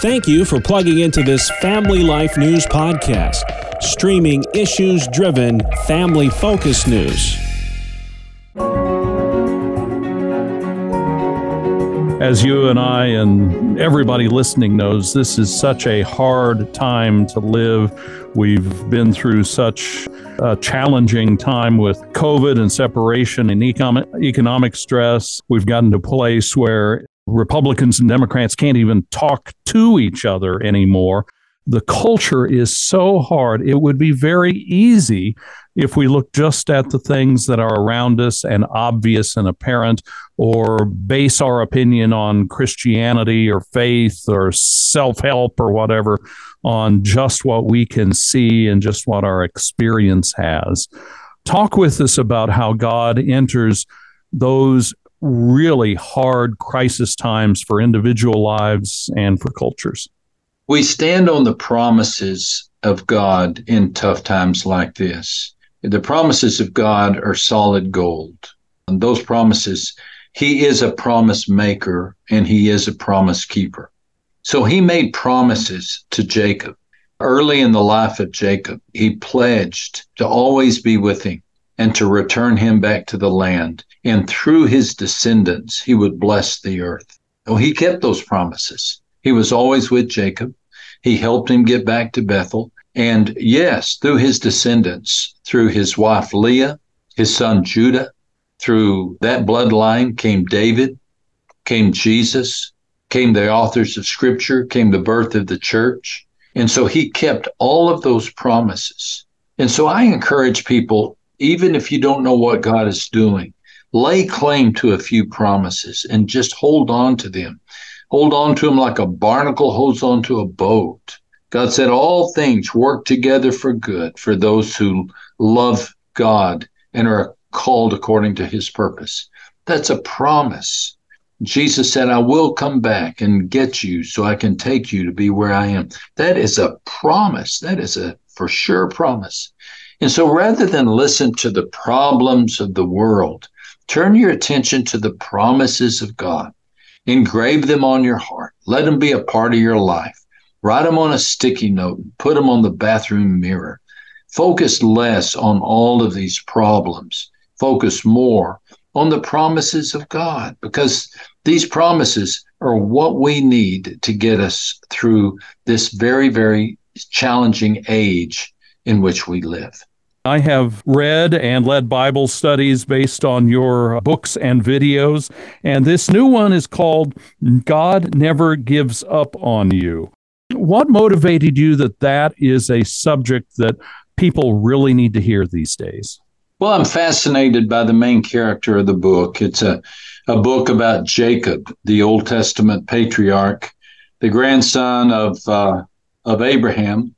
Thank you for plugging into this Family Life News podcast, streaming issues driven, family focused news. As you and I and everybody listening knows, this is such a hard time to live. We've been through such a challenging time with COVID and separation and economic, stress. We've gotten to a place where Republicans and Democrats can't even talk to each other anymore. The culture is so hard. It would be very easy if we look just at the things that are around us and obvious and apparent, or base our opinion on Christianity or faith or self help or whatever on just what we can see and just what our experience has. Talk with us about how God enters those really hard crisis times for individual lives and for cultures. We stand on the promises of God in tough times like this. The promises of God are solid gold. And those promises, He is a promise maker and He is a promise keeper. So He made promises to Jacob. Early in the life of Jacob, He pledged to always be with him and to return him back to the land. And through his descendants, he would bless the earth. Oh, he kept those promises. He was always with Jacob. He helped him get back to Bethel. And yes, through his descendants, through his wife Leah, his son Judah, through that bloodline came David, came Jesus, came the authors of scripture, came the birth of the church. And so he kept all of those promises. And so I encourage people even if you don't know what God is doing, lay claim to a few promises and just hold on to them. Hold on to them like a barnacle holds on to a boat. God said, All things work together for good for those who love God and are called according to his purpose. That's a promise. Jesus said, I will come back and get you so I can take you to be where I am. That is a promise. That is a for sure promise. And so rather than listen to the problems of the world, turn your attention to the promises of God. Engrave them on your heart. Let them be a part of your life. Write them on a sticky note and put them on the bathroom mirror. Focus less on all of these problems. Focus more on the promises of God because these promises are what we need to get us through this very, very challenging age in which we live. I have read and led Bible studies based on your books and videos, and this new one is called God Never Gives Up on You. What motivated you that that is a subject that people really need to hear these days? Well, I'm fascinated by the main character of the book. It's a, a book about Jacob, the Old Testament patriarch, the grandson of, uh, of Abraham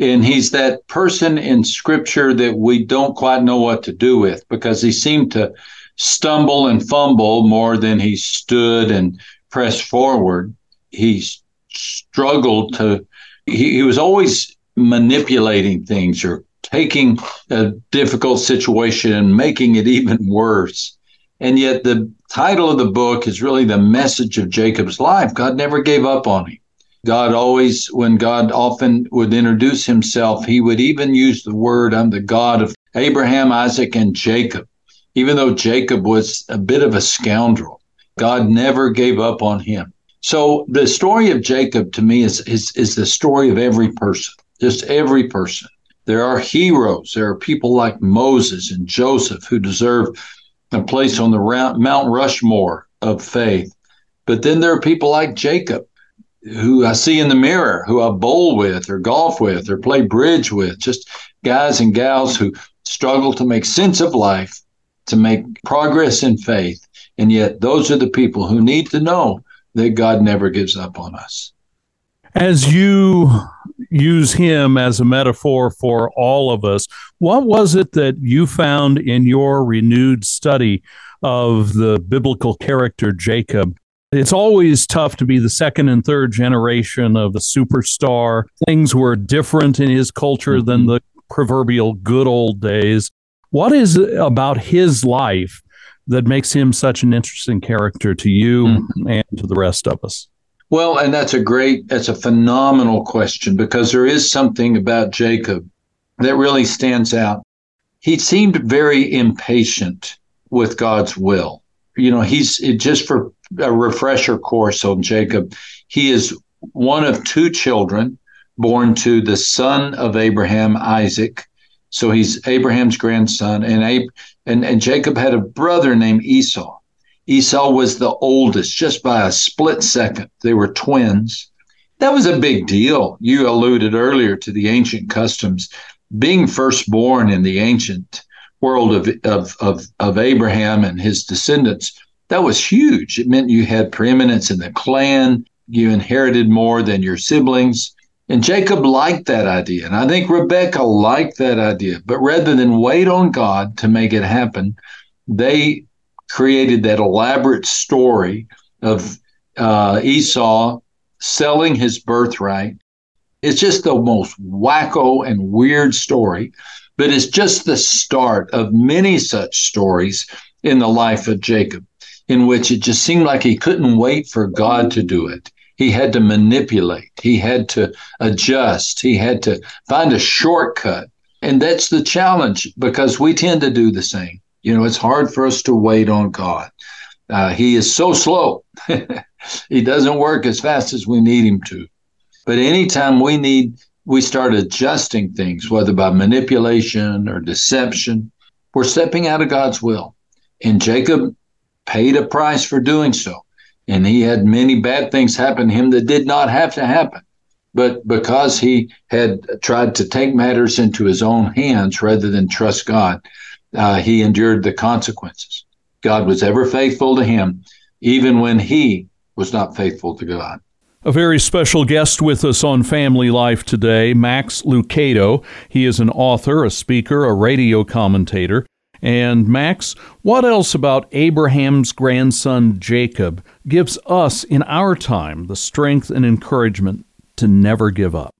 and he's that person in scripture that we don't quite know what to do with because he seemed to stumble and fumble more than he stood and pressed forward. He struggled to, he, he was always manipulating things or taking a difficult situation and making it even worse. And yet, the title of the book is really the message of Jacob's life. God never gave up on him. God always, when God often would introduce himself, he would even use the word, I'm the God of Abraham, Isaac, and Jacob. Even though Jacob was a bit of a scoundrel, God never gave up on him. So the story of Jacob to me is, is, is the story of every person, just every person. There are heroes. There are people like Moses and Joseph who deserve a place on the Mount Rushmore of faith. But then there are people like Jacob who I see in the mirror, who I bowl with or golf with or play bridge with, just guys and gals who struggle to make sense of life, to make progress in faith. And yet, those are the people who need to know that God never gives up on us. As you use him as a metaphor for all of us, what was it that you found in your renewed study of the biblical character Jacob it's always tough to be the second and third generation of a superstar. Things were different in his culture mm-hmm. than the proverbial good old days. What is about his life that makes him such an interesting character to you mm-hmm. and to the rest of us? Well, and that's a great, that's a phenomenal question because there is something about Jacob that really stands out. He seemed very impatient with God's will. You know, he's just for a refresher course on Jacob. He is one of two children born to the son of Abraham, Isaac. So he's Abraham's grandson, and Ab- and and Jacob had a brother named Esau. Esau was the oldest, just by a split second. They were twins. That was a big deal. You alluded earlier to the ancient customs. Being firstborn in the ancient world of, of, of, of Abraham and his descendants, that was huge. It meant you had preeminence in the clan, you inherited more than your siblings. And Jacob liked that idea. And I think Rebecca liked that idea. But rather than wait on God to make it happen, they created that elaborate story of uh, Esau selling his birthright. It's just the most wacko and weird story, but it's just the start of many such stories in the life of Jacob, in which it just seemed like he couldn't wait for God to do it. He had to manipulate, he had to adjust, he had to find a shortcut. And that's the challenge because we tend to do the same. You know, it's hard for us to wait on God. Uh, he is so slow. he doesn't work as fast as we need him to. But anytime we need, we start adjusting things, whether by manipulation or deception, we're stepping out of God's will. And Jacob paid a price for doing so and he had many bad things happen to him that did not have to happen. But because he had tried to take matters into his own hands rather than trust God, uh, he endured the consequences. God was ever faithful to him, even when he was not faithful to God. A very special guest with us on Family Life today, Max Lucado. He is an author, a speaker, a radio commentator. And Max, what else about Abraham's grandson Jacob gives us in our time the strength and encouragement to never give up?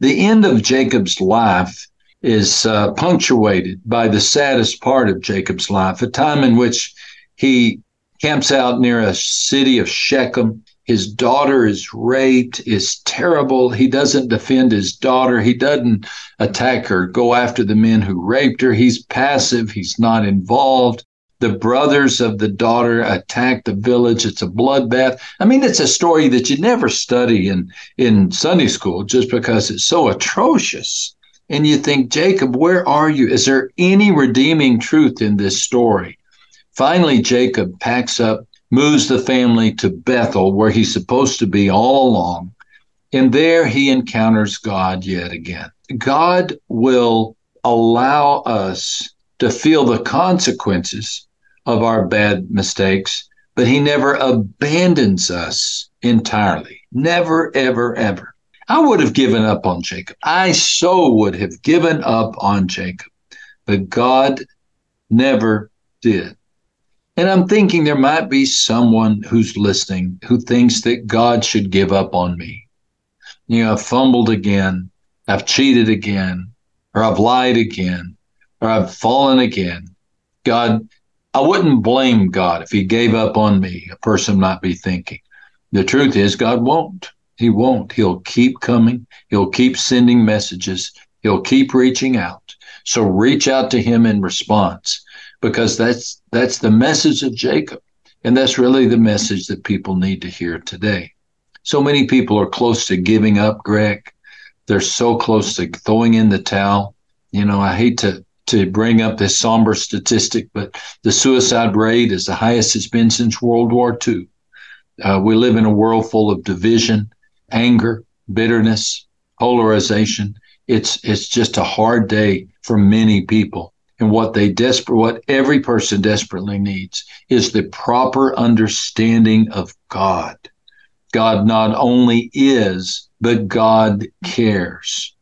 The end of Jacob's life is uh, punctuated by the saddest part of Jacob's life, a time in which he camps out near a city of Shechem his daughter is raped, is terrible. He doesn't defend his daughter. He doesn't attack her, go after the men who raped her. He's passive. He's not involved. The brothers of the daughter attack the village. It's a bloodbath. I mean, it's a story that you never study in, in Sunday school just because it's so atrocious. And you think, Jacob, where are you? Is there any redeeming truth in this story? Finally, Jacob packs up moves the family to Bethel, where he's supposed to be all along. And there he encounters God yet again. God will allow us to feel the consequences of our bad mistakes, but he never abandons us entirely. Never, ever, ever. I would have given up on Jacob. I so would have given up on Jacob, but God never did. And I'm thinking there might be someone who's listening who thinks that God should give up on me. You know, I've fumbled again, I've cheated again, or I've lied again, or I've fallen again. God, I wouldn't blame God if He gave up on me, a person might be thinking. The truth is, God won't. He won't. He'll keep coming, He'll keep sending messages, He'll keep reaching out. So reach out to Him in response because that's that's the message of Jacob. And that's really the message that people need to hear today. So many people are close to giving up, Greg. They're so close to throwing in the towel. You know, I hate to to bring up this somber statistic, but the suicide rate is the highest it's been since World War II. Uh, we live in a world full of division, anger, bitterness, polarization. It's it's just a hard day for many people. And what they desperate, what every person desperately needs is the proper understanding of God. God not only is, but God cares.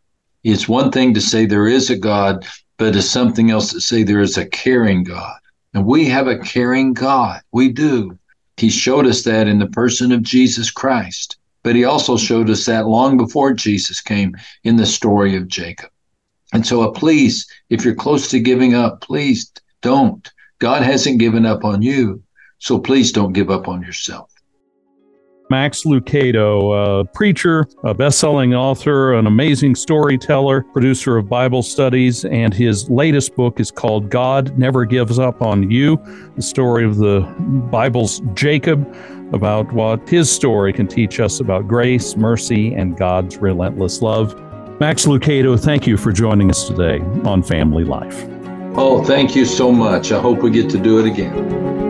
It's one thing to say there is a God, but it's something else to say there is a caring God. And we have a caring God. We do. He showed us that in the person of Jesus Christ. But he also showed us that long before Jesus came in the story of Jacob. And so, uh, please, if you're close to giving up, please don't. God hasn't given up on you. So please don't give up on yourself. Max Lucado, a preacher, a best-selling author, an amazing storyteller, producer of Bible studies, and his latest book is called God Never Gives Up on You, the story of the Bible's Jacob, about what his story can teach us about grace, mercy, and God's relentless love. Max Lucado, thank you for joining us today on Family Life. Oh, thank you so much. I hope we get to do it again.